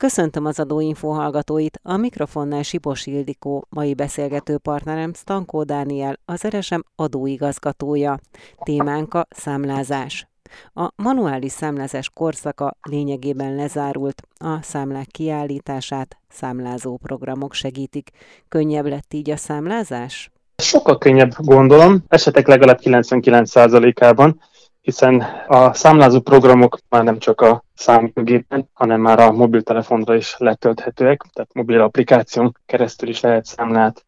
Köszöntöm az adóinfo hallgatóit, a mikrofonnál Sipos Ildikó, mai beszélgető partnerem Stankó Dániel, az Eresem adóigazgatója. Témánk a számlázás. A manuális számlázás korszaka lényegében lezárult, a számlák kiállítását számlázó programok segítik. Könnyebb lett így a számlázás? Sokkal könnyebb gondolom, esetek legalább 99%-ában hiszen a számlázó programok már nem csak a számítógépen, hanem már a mobiltelefonra is letölthetőek, tehát mobil applikáción keresztül is lehet számlát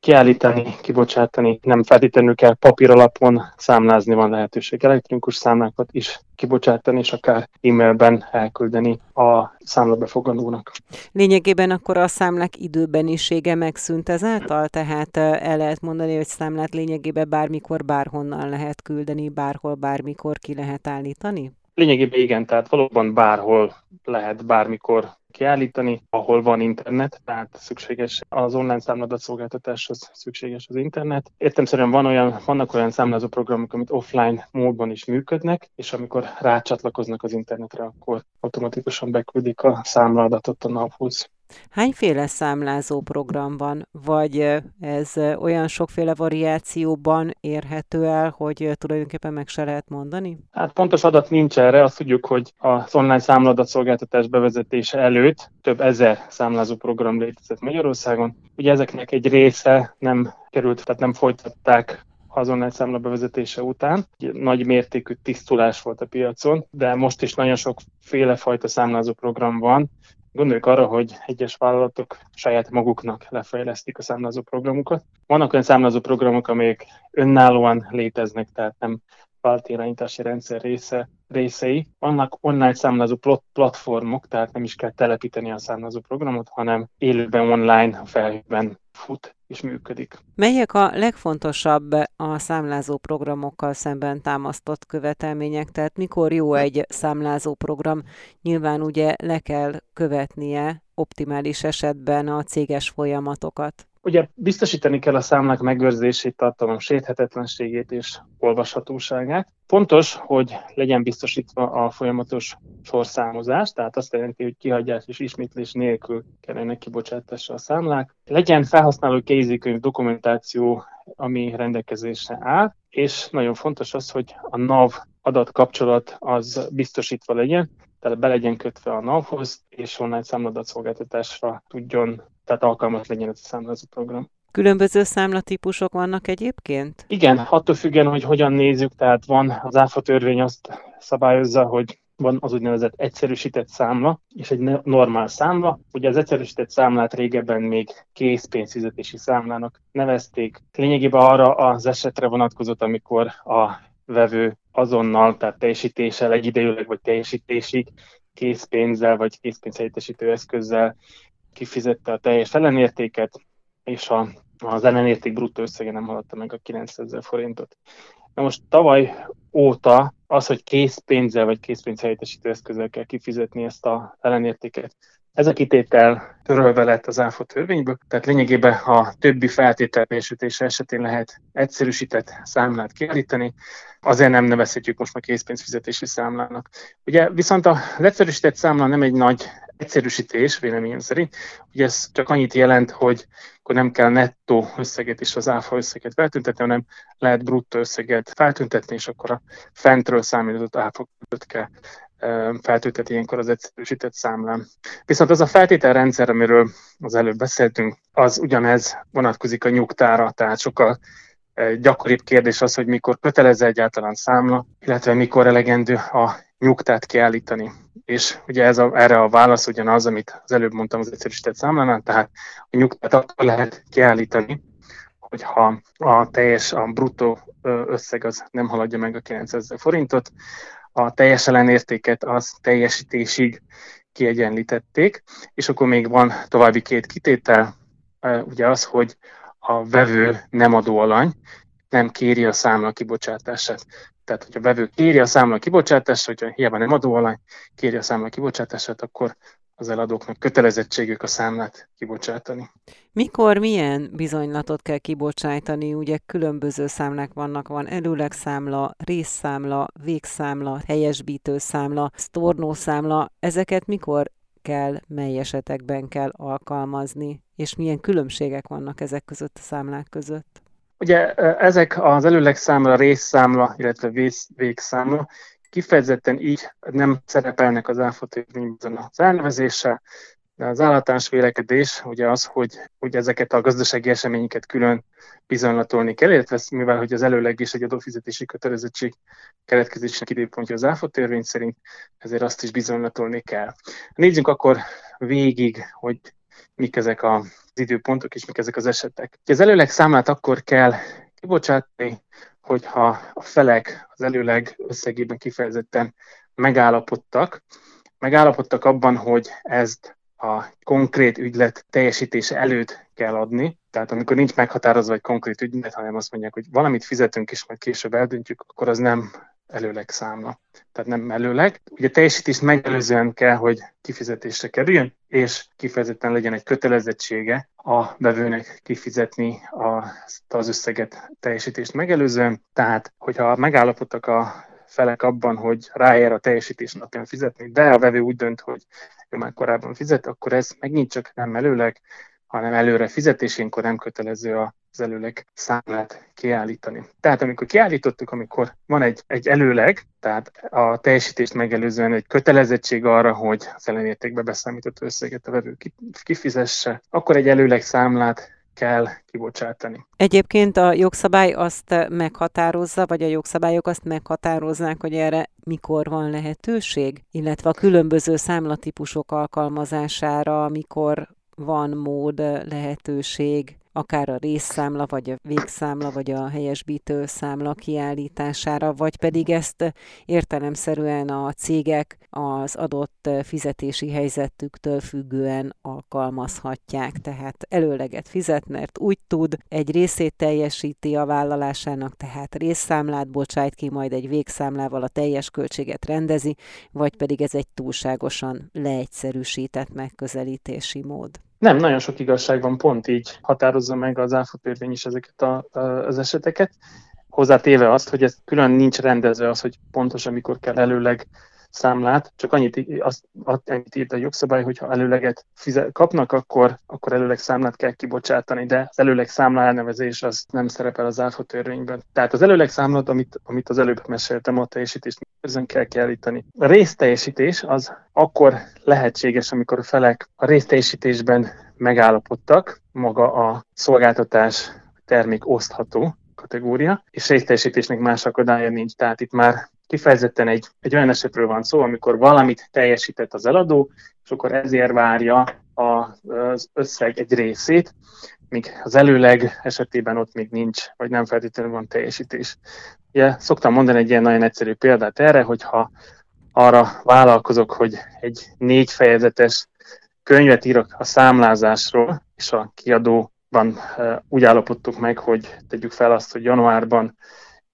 kiállítani, kibocsátani, nem feltétlenül kell papír alapon számlázni, van lehetőség elektronikus számlákat is kibocsátani, és akár e-mailben elküldeni a számlabefogadónak. Lényegében akkor a számlák időbenisége megszűnt ezáltal, tehát el lehet mondani, hogy számlát lényegében bármikor, bárhonnan lehet küldeni, bárhol, bármikor ki lehet állítani? Lényegében igen, tehát valóban bárhol lehet bármikor kiállítani, ahol van internet, tehát szükséges az online számladat szolgáltatáshoz szükséges az internet. Értemszerűen van olyan, vannak olyan számlázó programok, amit offline módban is működnek, és amikor rácsatlakoznak az internetre, akkor automatikusan beküldik a számladatot a naphoz. Hányféle számlázó program van, vagy ez olyan sokféle variációban érhető el, hogy tulajdonképpen meg se lehet mondani? Hát pontos adat nincs erre, azt tudjuk, hogy az online számladatszolgáltatás bevezetése előtt több ezer számlázó program létezett Magyarországon. Ugye ezeknek egy része nem került, tehát nem folytatták az online számla bevezetése után. Nagy mértékű tisztulás volt a piacon, de most is nagyon sokféle fajta számlázó program van, Gondoljuk arra, hogy egyes vállalatok saját maguknak lefejlesztik a számlázó programokat. Vannak olyan számlázó programok, amelyek önállóan léteznek, tehát nem váltirányítási rendszer része, részei. Vannak online számlázó platformok, tehát nem is kell telepíteni a számlázó programot, hanem élőben online a felhőben fut és működik. Melyek a legfontosabb a számlázó programokkal szemben támasztott követelmények? Tehát mikor jó egy számlázó program? Nyilván ugye le kell követnie optimális esetben a céges folyamatokat. Ugye biztosítani kell a számlák megőrzését, tartalom sérthetetlenségét és olvashatóságát. Fontos, hogy legyen biztosítva a folyamatos sorszámozás, tehát azt jelenti, hogy kihagyás és ismétlés nélkül kellene kibocsátásra a számlák. Legyen felhasználó kézikönyv dokumentáció, ami rendelkezésre áll, és nagyon fontos az, hogy a NAV adatkapcsolat az biztosítva legyen, tehát be legyen kötve a NAV-hoz, és online számladatszolgáltatásra tudjon tehát alkalmas legyen ez a számlázó program. Különböző számlatípusok vannak egyébként? Igen, attól függően, hogy hogyan nézzük, tehát van az áfa törvény azt szabályozza, hogy van az úgynevezett egyszerűsített számla, és egy normál számla. Ugye az egyszerűsített számlát régebben még készpénzfizetési számlának nevezték. Lényegében arra az esetre vonatkozott, amikor a vevő azonnal, tehát teljesítéssel, egyidejűleg vagy teljesítésig készpénzzel vagy készpénzhelyettesítő eszközzel kifizette a teljes ellenértéket, és a, az ellenérték bruttó összege nem haladta meg a 900 forintot. Na most tavaly óta az, hogy készpénzzel vagy készpénzhelyettesítő eszközzel kell kifizetni ezt az ellenértéket, ez a kitétel törölve lett az ÁFA törvényből, tehát lényegében a többi feltétel teljesítése esetén lehet egyszerűsített számlát kiállítani, azért nem nevezhetjük most már készpénzfizetési számlának. Ugye viszont a egyszerűsített számla nem egy nagy egyszerűsítés, véleményem szerint. Ugye ez csak annyit jelent, hogy akkor nem kell nettó összeget és az áfa összeget feltüntetni, hanem lehet bruttó összeget feltüntetni, és akkor a fentről számított áfa között kell feltölteti ilyenkor az egyszerűsített számlán. Viszont az a feltételrendszer, amiről az előbb beszéltünk, az ugyanez vonatkozik a nyugtára, tehát sokkal gyakoribb kérdés az, hogy mikor kötelező egyáltalán számla, illetve mikor elegendő a nyugtát kiállítani. És ugye ez a, erre a válasz ugyanaz, amit az előbb mondtam az egyszerűsített számlánál, tehát a nyugtát akkor lehet kiállítani, hogyha a teljes, a bruttó összeg az nem haladja meg a 900 forintot, a teljes ellenértéket az teljesítésig kiegyenlítették, és akkor még van további két kitétel, ugye az, hogy a vevő nem adó alany, nem kéri a számla kibocsátását. Tehát, hogyha a vevő kéri a számla kibocsátását, hogyha hiába nem alany, kéri a számla kibocsátását, akkor az eladóknak kötelezettségük a számlát kibocsátani. Mikor milyen bizonylatot kell kibocsátani? Ugye különböző számlák vannak, van előlegszámla, részszámla, végszámla, helyesbítő számla, sztornószámla. Ezeket mikor kell, mely esetekben kell alkalmazni, és milyen különbségek vannak ezek között a számlák között? Ugye ezek az előleg számla, részszámla, illetve végszámla kifejezetten így nem szerepelnek az áfotérvényben az elnevezése, de az állatás vélekedés ugye az, hogy, hogy ezeket a gazdasági eseményeket külön bizonylatolni kell, illetve mivel hogy az előleg is egy adófizetési kötelezettség keletkezésnek időpontja az áfa törvény szerint, ezért azt is bizonylatolni kell. Nézzünk akkor végig, hogy mik ezek az időpontok és mik ezek az esetek. Az előleg számlát akkor kell kibocsátni, hogyha a felek az előleg összegében kifejezetten megállapodtak, megállapodtak abban, hogy ezt a konkrét ügylet teljesítése előtt kell adni. Tehát amikor nincs meghatározva egy konkrét ügylet, hanem azt mondják, hogy valamit fizetünk és majd később eldöntjük, akkor az nem előleg számla. Tehát nem előleg. Ugye teljesítést megelőzően kell, hogy kifizetésre kerüljön, és kifejezetten legyen egy kötelezettsége a bevőnek kifizetni az összeget teljesítést megelőzően. Tehát, hogyha megállapodtak a felek abban, hogy ráér a teljesítés napján fizetni, de a vevő úgy dönt, hogy ő már korábban fizet, akkor ez megint csak nem előleg, hanem előre fizetésénkor nem kötelező az előleg számlát kiállítani. Tehát amikor kiállítottuk, amikor van egy, egy előleg, tehát a teljesítést megelőzően egy kötelezettség arra, hogy az ellenértékbe beszámított összeget a vevő kifizesse, akkor egy előleg számlát kell kibocsátani. Egyébként a jogszabály azt meghatározza, vagy a jogszabályok azt meghatároznák, hogy erre mikor van lehetőség, illetve a különböző számlatípusok alkalmazására, mikor van mód, lehetőség akár a részszámla, vagy a végszámla, vagy a helyesbítő számla kiállítására, vagy pedig ezt értelemszerűen a cégek az adott fizetési helyzetüktől függően alkalmazhatják. Tehát előleget fizet, mert úgy tud, egy részét teljesíti a vállalásának, tehát részszámlát bocsájt ki, majd egy végszámlával a teljes költséget rendezi, vagy pedig ez egy túlságosan leegyszerűsített megközelítési mód. Nem, nagyon sok igazság van, pont így határozza meg az áfa törvény is ezeket a, az eseteket. Hozzátéve azt, hogy ez külön nincs rendezve az, hogy pontosan mikor kell előleg számlát, csak annyit, azt, annyit írt a jogszabály, hogy ha előleget fizet, kapnak, akkor, akkor előleg számlát kell kibocsátani, de az előleg számla elnevezés az nem szerepel az áfa törvényben. Tehát az előleg számlat, amit, amit az előbb meséltem, a teljesítést ezen kell kiállítani. A részteljesítés az akkor lehetséges, amikor a felek a részteljesítésben megállapodtak, maga a szolgáltatás termék osztható, kategória, és részteljesítésnek más akadálya nincs. Tehát itt már kifejezetten egy, egy olyan esetről van szó, amikor valamit teljesített az eladó, és akkor ezért várja az összeg egy részét, míg az előleg esetében ott még nincs, vagy nem feltétlenül van teljesítés. Ugye, szoktam mondani egy ilyen nagyon egyszerű példát erre, hogyha arra vállalkozok, hogy egy négy fejezetes könyvet írok a számlázásról, és a kiadóban úgy állapodtuk meg, hogy tegyük fel azt, hogy januárban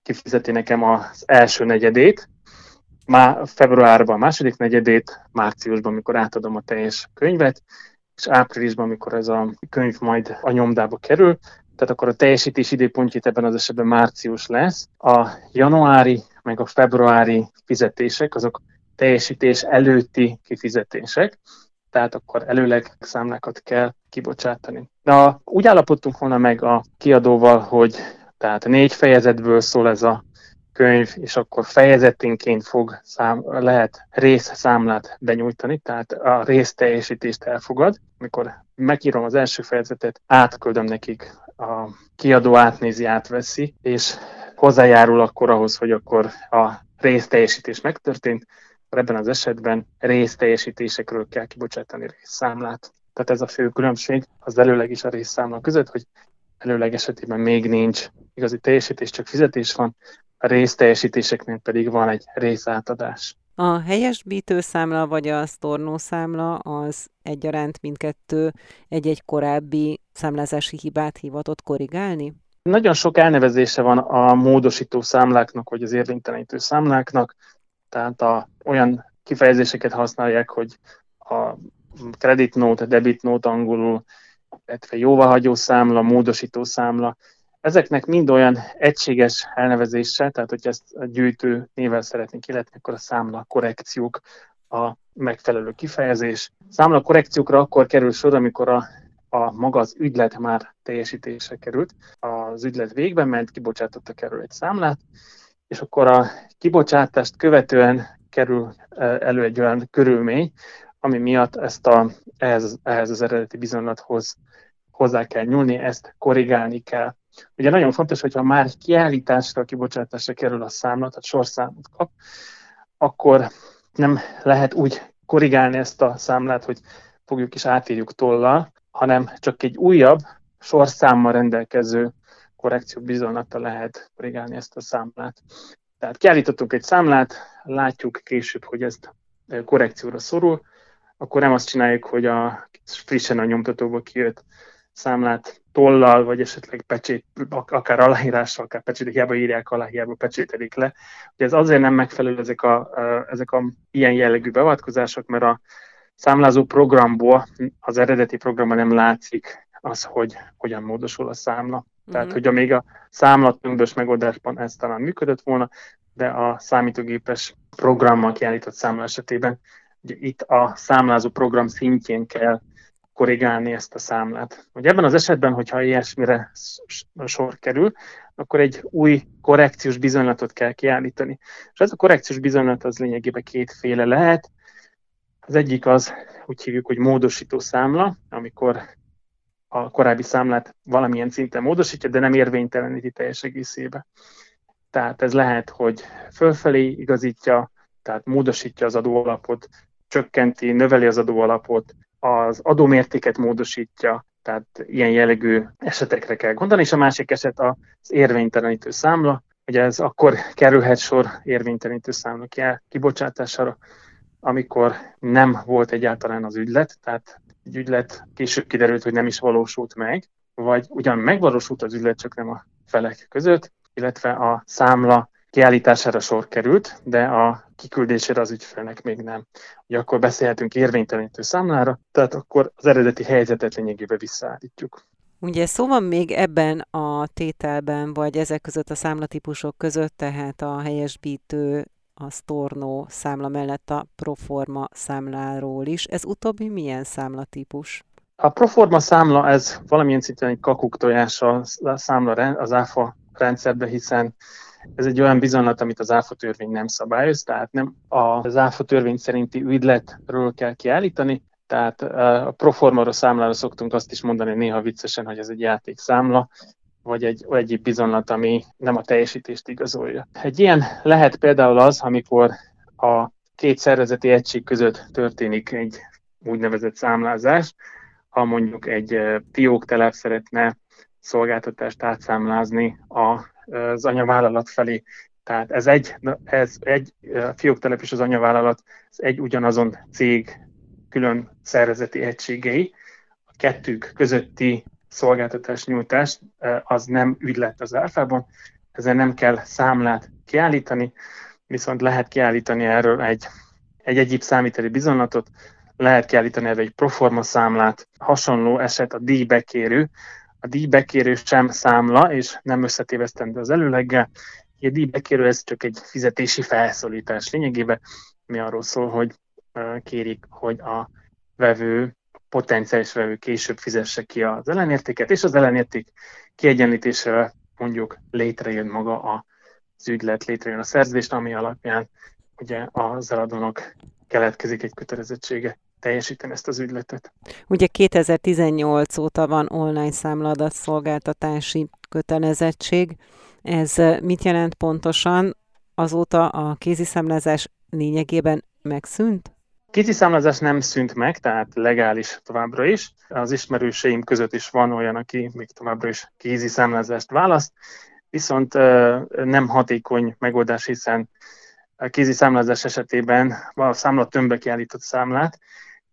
kifizeti nekem az első negyedét, má, februárban a második negyedét, márciusban, amikor átadom a teljes könyvet, és áprilisban, amikor ez a könyv majd a nyomdába kerül, tehát akkor a teljesítés időpontját ebben az esetben március lesz. A januári meg a februári fizetések, azok teljesítés előtti kifizetések, tehát akkor előleg számlákat kell kibocsátani. De úgy állapodtunk volna meg a kiadóval, hogy tehát négy fejezetből szól ez a könyv, és akkor fejezeténként fog szám, lehet részszámlát benyújtani, tehát a részteljesítést elfogad. Amikor megírom az első fejezetet, átküldöm nekik, a kiadó átnézi, átveszi, és hozzájárul akkor ahhoz, hogy akkor a részteljesítés megtörtént, ebben az esetben részteljesítésekről kell kibocsátani részszámlát. Tehát ez a fő különbség az előleg is a részszámla között, hogy előleg esetében még nincs igazi teljesítés, csak fizetés van, a részteljesítéseknél pedig van egy részátadás. A helyesbítőszámla vagy a sztornószámla az egyaránt mindkettő egy-egy korábbi számlázási hibát hivatott korrigálni? Nagyon sok elnevezése van a módosító számláknak, vagy az érvénytelenítő számláknak, tehát a, olyan kifejezéseket használják, hogy a credit note, debit note angolul, illetve jóvahagyó számla, módosító számla. Ezeknek mind olyan egységes elnevezése, tehát hogyha ezt a gyűjtő nével szeretnénk illetni, akkor a számla korrekciók a megfelelő kifejezés. Számla korrekciókra akkor kerül sor, amikor a, a maga az ügylet már teljesítésre került. Az ügylet végben ment, kibocsátottak erről egy számlát, és akkor a kibocsátást követően kerül e, elő egy olyan körülmény, ami miatt ezt a, ehhez, ehhez az eredeti bizonylathoz hozzá kell nyúlni, ezt korrigálni kell. Ugye nagyon fontos, hogyha már kiállításra, kibocsátásra kerül a számla, tehát sorszámot kap, akkor nem lehet úgy korrigálni ezt a számlát, hogy fogjuk és átírjuk tollal, hanem csak egy újabb sorszámmal rendelkező korrekció bizonylattal lehet korrigálni ezt a számlát. Tehát kiállítottunk egy számlát, látjuk később, hogy ez korrekcióra szorul, akkor nem azt csináljuk, hogy a frissen a nyomtatóból kijött számlát tollal, vagy esetleg pecsét, akár aláírással, akár pecsét, hiába írják alá, hiába pecsételik le. Ugye ez azért nem megfelelő ezek a, ezek a ilyen jellegű beavatkozások, mert a számlázó programból, az eredeti programban nem látszik az, hogy hogyan módosul a számla. Mm-hmm. Tehát, hogy még a számlatömbös megoldásban ez talán működött volna, de a számítógépes programmal kiállított számla esetében ugye itt a számlázó program szintjén kell korrigálni ezt a számlát. Hogy ebben az esetben, hogyha ilyesmire sor kerül, akkor egy új korrekciós bizonylatot kell kiállítani. És ez a korrekciós bizonylat az lényegében kétféle lehet. Az egyik az, úgy hívjuk, hogy módosító számla, amikor a korábbi számlát valamilyen szinten módosítja, de nem érvényteleníti teljes egészébe. Tehát ez lehet, hogy fölfelé igazítja, tehát módosítja az adóalapot, csökkenti, növeli az adóalapot, az adómértéket módosítja, tehát ilyen jellegű esetekre kell gondolni, és a másik eset az érvénytelenítő számla, ugye ez akkor kerülhet sor érvénytelenítő számla kibocsátására, amikor nem volt egyáltalán az ügylet, tehát egy ügylet később kiderült, hogy nem is valósult meg, vagy ugyan megvalósult az ügylet, csak nem a felek között, illetve a számla kiállítására sor került, de a kiküldésére az ügyfélnek még nem. Ugye akkor beszélhetünk érvénytelenítő számlára, tehát akkor az eredeti helyzetet lényegében visszaállítjuk. Ugye szó van még ebben a tételben, vagy ezek között a számlatípusok között, tehát a helyesbítő, a Storno számla mellett a Proforma számláról is. Ez utóbbi milyen számlatípus? A Proforma számla, ez valamilyen szinten egy kakuk tojás a számla, az áfa rendszerbe, hiszen ez egy olyan bizonylat, amit az ÁFA törvény nem szabályoz, tehát nem az ÁFA törvény szerinti ügyletről kell kiállítani, tehát a proformára számlára szoktunk azt is mondani néha viccesen, hogy ez egy játékszámla, vagy egy egyéb bizonylat, ami nem a teljesítést igazolja. Egy ilyen lehet például az, amikor a két szervezeti egység között történik egy úgynevezett számlázás, ha mondjuk egy fióktelep szeretne szolgáltatást átszámlázni a az anyavállalat felé. Tehát ez egy, ez egy fióktelep és az anyavállalat, ez egy ugyanazon cég külön szervezeti egységei. A kettők közötti szolgáltatás nyújtás az nem ügylet az áfában, ezzel nem kell számlát kiállítani, viszont lehet kiállítani erről egy, egy egyéb számíteli bizonylatot, lehet kiállítani erről egy proforma számlát, hasonló eset a díjbekérő, a díjbekérő sem számla, és nem összetévesztendő az előleggel. A díjbekérő ez csak egy fizetési felszólítás lényegében, mi arról szól, hogy kérik, hogy a vevő, potenciális vevő később fizesse ki az ellenértéket, és az ellenérték kiegyenlítésre mondjuk létrejön maga az ügylet, létrejön a szerződés, ami alapján ugye az eladónak keletkezik egy kötelezettsége teljesíteni ezt az ügyletet. Ugye 2018 óta van online számlaadatszolgáltatási kötelezettség. Ez mit jelent pontosan? Azóta a kéziszámlázás lényegében megszűnt? Kéziszámlázás nem szűnt meg, tehát legális továbbra is. Az ismerőseim között is van olyan, aki még továbbra is kéziszámlázást választ, viszont nem hatékony megoldás, hiszen a kézi számlázás esetében a számla tömbbe kiállított számlát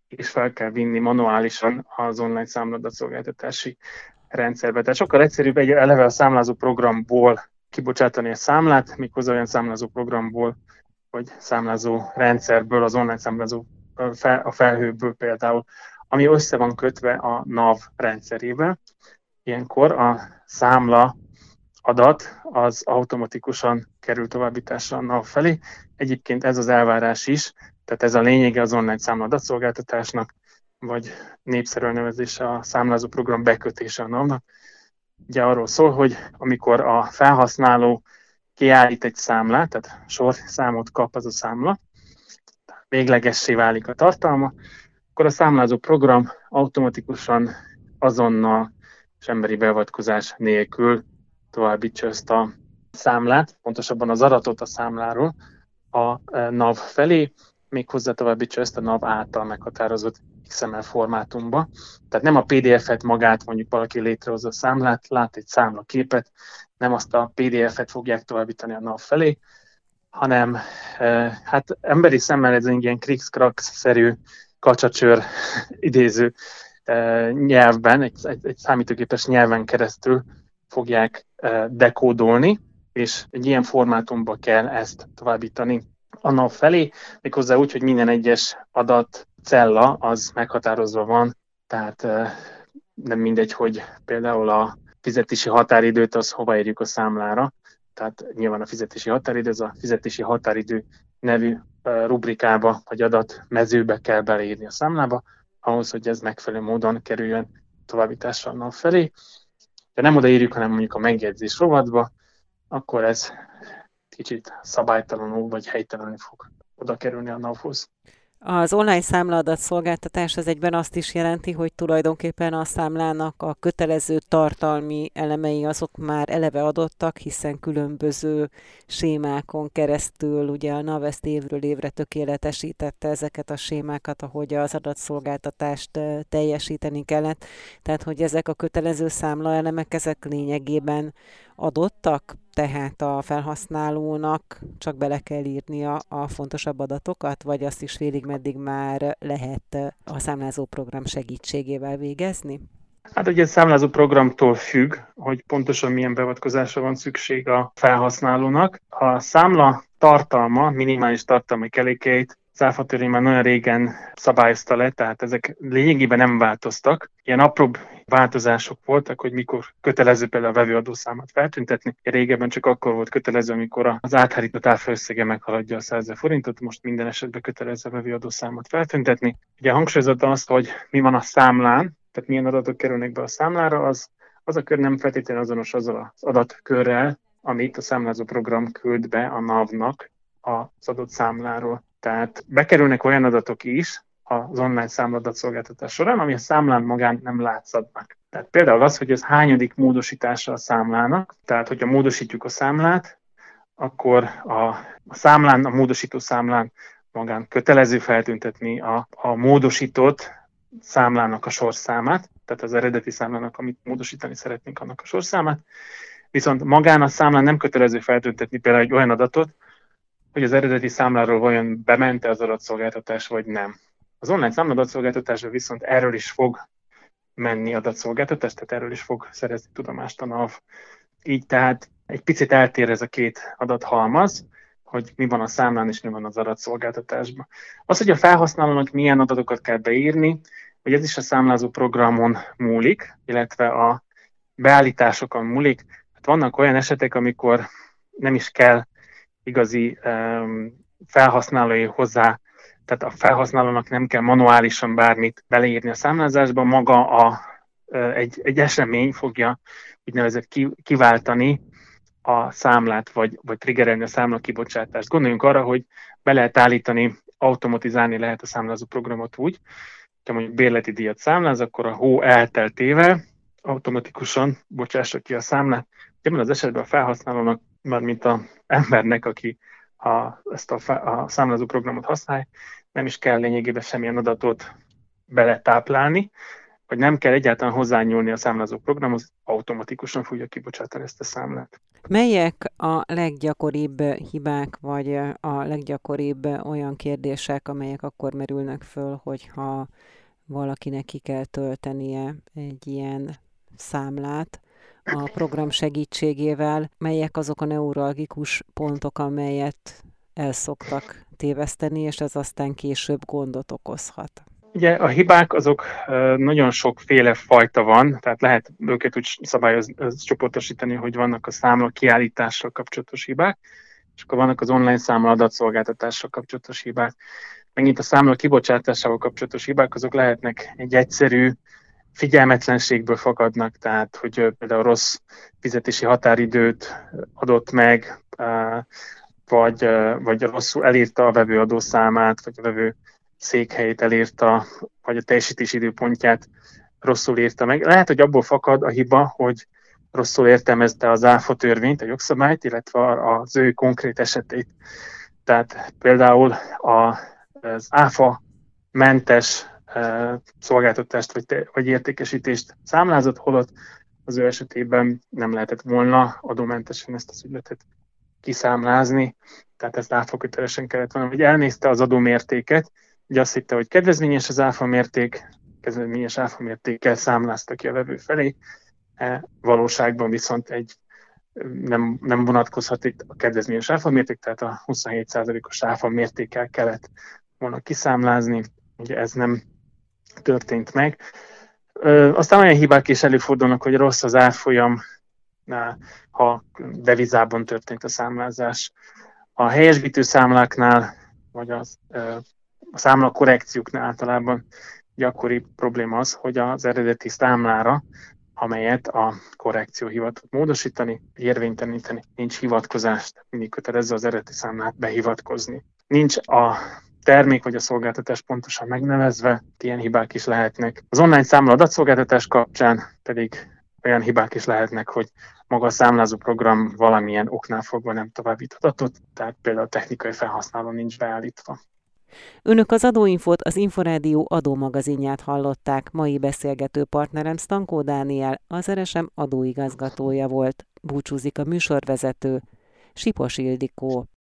és fel kell vinni manuálisan az online számladatszolgáltatási rendszerbe. Tehát sokkal egyszerűbb egy eleve a számlázó programból kibocsátani a számlát, méghozzá olyan számlázó programból, vagy számlázó rendszerből, az online számlázó a felhőből például, ami össze van kötve a NAV rendszerével. Ilyenkor a számla adat az automatikusan kerül továbbításra a NAV felé. Egyébként ez az elvárás is, Tehát ez a lényege az online számla adatszolgáltatásnak, vagy népszerű nevezése a számlázó program bekötése a NAV-nak. Ugye arról szól, hogy amikor a felhasználó kiállít egy számlát, tehát sorszámot kap az a számla, véglegessé válik a tartalma, akkor a számlázó program automatikusan azonnal és emberi beavatkozás nélkül továbbítsa ezt a számlát, pontosabban az adatot a számláról a e, NAV felé, méghozzá továbbítsa ezt a NAV által meghatározott XML formátumba. Tehát nem a PDF-et magát mondjuk valaki létrehozza a számlát, lát egy számlaképet, nem azt a PDF-et fogják továbbítani a NAV felé, hanem e, hát emberi szemmel ez egy ilyen krikszkraks-szerű kacsacsőr idéző e, nyelvben, egy, egy, egy számítógépes nyelven keresztül fogják dekódolni, és egy ilyen formátumba kell ezt továbbítani a NAV felé, méghozzá úgy, hogy minden egyes adat cella az meghatározva van, tehát nem mindegy, hogy például a fizetési határidőt az hova érjük a számlára, tehát nyilván a fizetési határidő, ez a fizetési határidő nevű rubrikába vagy adat mezőbe kell beleírni a számlába, ahhoz, hogy ez megfelelő módon kerüljön továbbításra NAV felé. De nem odaírjuk, hanem mondjuk a megjegyzés rovatba, akkor ez kicsit szabálytalanul vagy helytelenül fog oda kerülni a NAV-hoz. Az online számlaadat szolgáltatás az egyben azt is jelenti, hogy tulajdonképpen a számlának a kötelező tartalmi elemei azok már eleve adottak, hiszen különböző sémákon keresztül ugye a NAV ezt évről évre tökéletesítette ezeket a sémákat, ahogy az adatszolgáltatást teljesíteni kellett. Tehát, hogy ezek a kötelező számlaelemek, ezek lényegében adottak, tehát a felhasználónak csak bele kell írnia a fontosabb adatokat, vagy azt is félig meddig már lehet a számlázó program segítségével végezni? Hát ugye a számlázó programtól függ, hogy pontosan milyen beavatkozásra van szükség a felhasználónak. A számla tartalma, minimális tartalmi kelékeit az már nagyon régen szabályozta le, tehát ezek lényegében nem változtak. Ilyen apróbb változások voltak, hogy mikor kötelező például a vevőadószámot feltüntetni. Régebben csak akkor volt kötelező, amikor az áthárított áfaösszege meghaladja a 100 forintot, most minden esetben kötelező a vevőadószámot feltüntetni. Ugye hangsúlyozott azt, hogy mi van a számlán, tehát milyen adatok kerülnek be a számlára, az, az a kör nem feltétlenül azonos azzal az adatkörrel, amit a számlázó program küld be a NAV-nak az adott számláról. Tehát bekerülnek olyan adatok is az online számladatszolgáltatás során, ami a számlán magán nem látszadnak. Tehát például az, hogy ez hányadik módosítása a számlának, tehát hogyha módosítjuk a számlát, akkor a, a számlán, a módosító számlán magán kötelező feltüntetni a, a módosított számlának a sorszámát, tehát az eredeti számlának, amit módosítani szeretnénk, annak a sorszámát. Viszont magán a számlán nem kötelező feltüntetni például egy olyan adatot, hogy az eredeti számláról vajon bemente az adatszolgáltatás, vagy nem. Az online számladatszolgáltatásra viszont erről is fog menni adatszolgáltatás, tehát erről is fog szerezni tudomást a NAV. Így tehát egy picit eltér ez a két adathalmaz, hogy mi van a számlán és mi van az adatszolgáltatásban. Az, hogy a felhasználónak milyen adatokat kell beírni, hogy ez is a számlázó programon múlik, illetve a beállításokon múlik. Hát vannak olyan esetek, amikor nem is kell igazi um, felhasználói hozzá, tehát a felhasználónak nem kell manuálisan bármit beleírni a számlázásba, maga a, egy, egy esemény fogja úgynevezett kiváltani a számlát, vagy, vagy triggerelni a számla kibocsátást. Gondoljunk arra, hogy be lehet állítani, automatizálni lehet a számlázó programot úgy, ha mondjuk bérleti díjat számláz, akkor a hó elteltével automatikusan bocsássa ki a számlát. Ebben az esetben a felhasználónak mármint a embernek, aki a, ezt a, a számlázó programot használja, nem is kell lényegében semmilyen adatot beletáplálni, vagy nem kell egyáltalán hozzányúlni a számlázó programhoz, automatikusan fogja kibocsátani ezt a számlát. Melyek a leggyakoribb hibák, vagy a leggyakoribb olyan kérdések, amelyek akkor merülnek föl, hogyha valakinek ki kell töltenie egy ilyen számlát, a program segítségével, melyek azok a neuralgikus pontok, amelyet el szoktak téveszteni, és ez aztán később gondot okozhat. Ugye a hibák azok nagyon sokféle fajta van, tehát lehet őket úgy szabályozni, csoportosítani, hogy vannak a számla kiállítással kapcsolatos hibák, és akkor vannak az online számla adatszolgáltatással kapcsolatos hibák. megint a számla kibocsátásával kapcsolatos hibák, azok lehetnek egy egyszerű figyelmetlenségből fakadnak, tehát hogy például rossz fizetési határidőt adott meg, vagy, vagy rosszul elírta a vevő adószámát, vagy a vevő székhelyét elírta, vagy a teljesítési időpontját rosszul írta meg. Lehet, hogy abból fakad a hiba, hogy rosszul értelmezte az ÁFA törvényt, a jogszabályt, illetve az ő konkrét esetét. Tehát például az ÁFA mentes szolgáltatást vagy, vagy értékesítést számlázott, holott az ő esetében nem lehetett volna adómentesen ezt az ügyletet kiszámlázni, tehát ezt áfa kötelesen kellett volna, vagy elnézte az adómértéket, ugye azt hitte, hogy kedvezményes az áfa mérték, kedvezményes áfa mértékkel számlázta ki a vevő felé, e, valóságban viszont egy nem, nem vonatkozhat itt a kedvezményes áfa mérték, tehát a 27%-os áfa mértékkel kellett volna kiszámlázni, ugye ez nem történt meg. Ö, aztán olyan hibák is előfordulnak, hogy rossz az árfolyam, ha devizában történt a számlázás. A helyesbítő számláknál, vagy az, a számla korrekcióknál általában gyakori probléma az, hogy az eredeti számlára, amelyet a korrekció hivatott módosítani, érvényteleníteni, nincs hivatkozás, mindig kötelező az eredeti számlát behivatkozni. Nincs a termék vagy a szolgáltatás pontosan megnevezve, ilyen hibák is lehetnek. Az online számla adatszolgáltatás kapcsán pedig olyan hibák is lehetnek, hogy maga a számlázó program valamilyen oknál fogva nem továbbít adatot, tehát például a technikai felhasználó nincs beállítva. Önök az Adóinfót, az Inforádió adómagazinját hallották. Mai beszélgető partnerem Stankó Dániel, az RSM adóigazgatója volt. Búcsúzik a műsorvezető, Sipos Ildikó.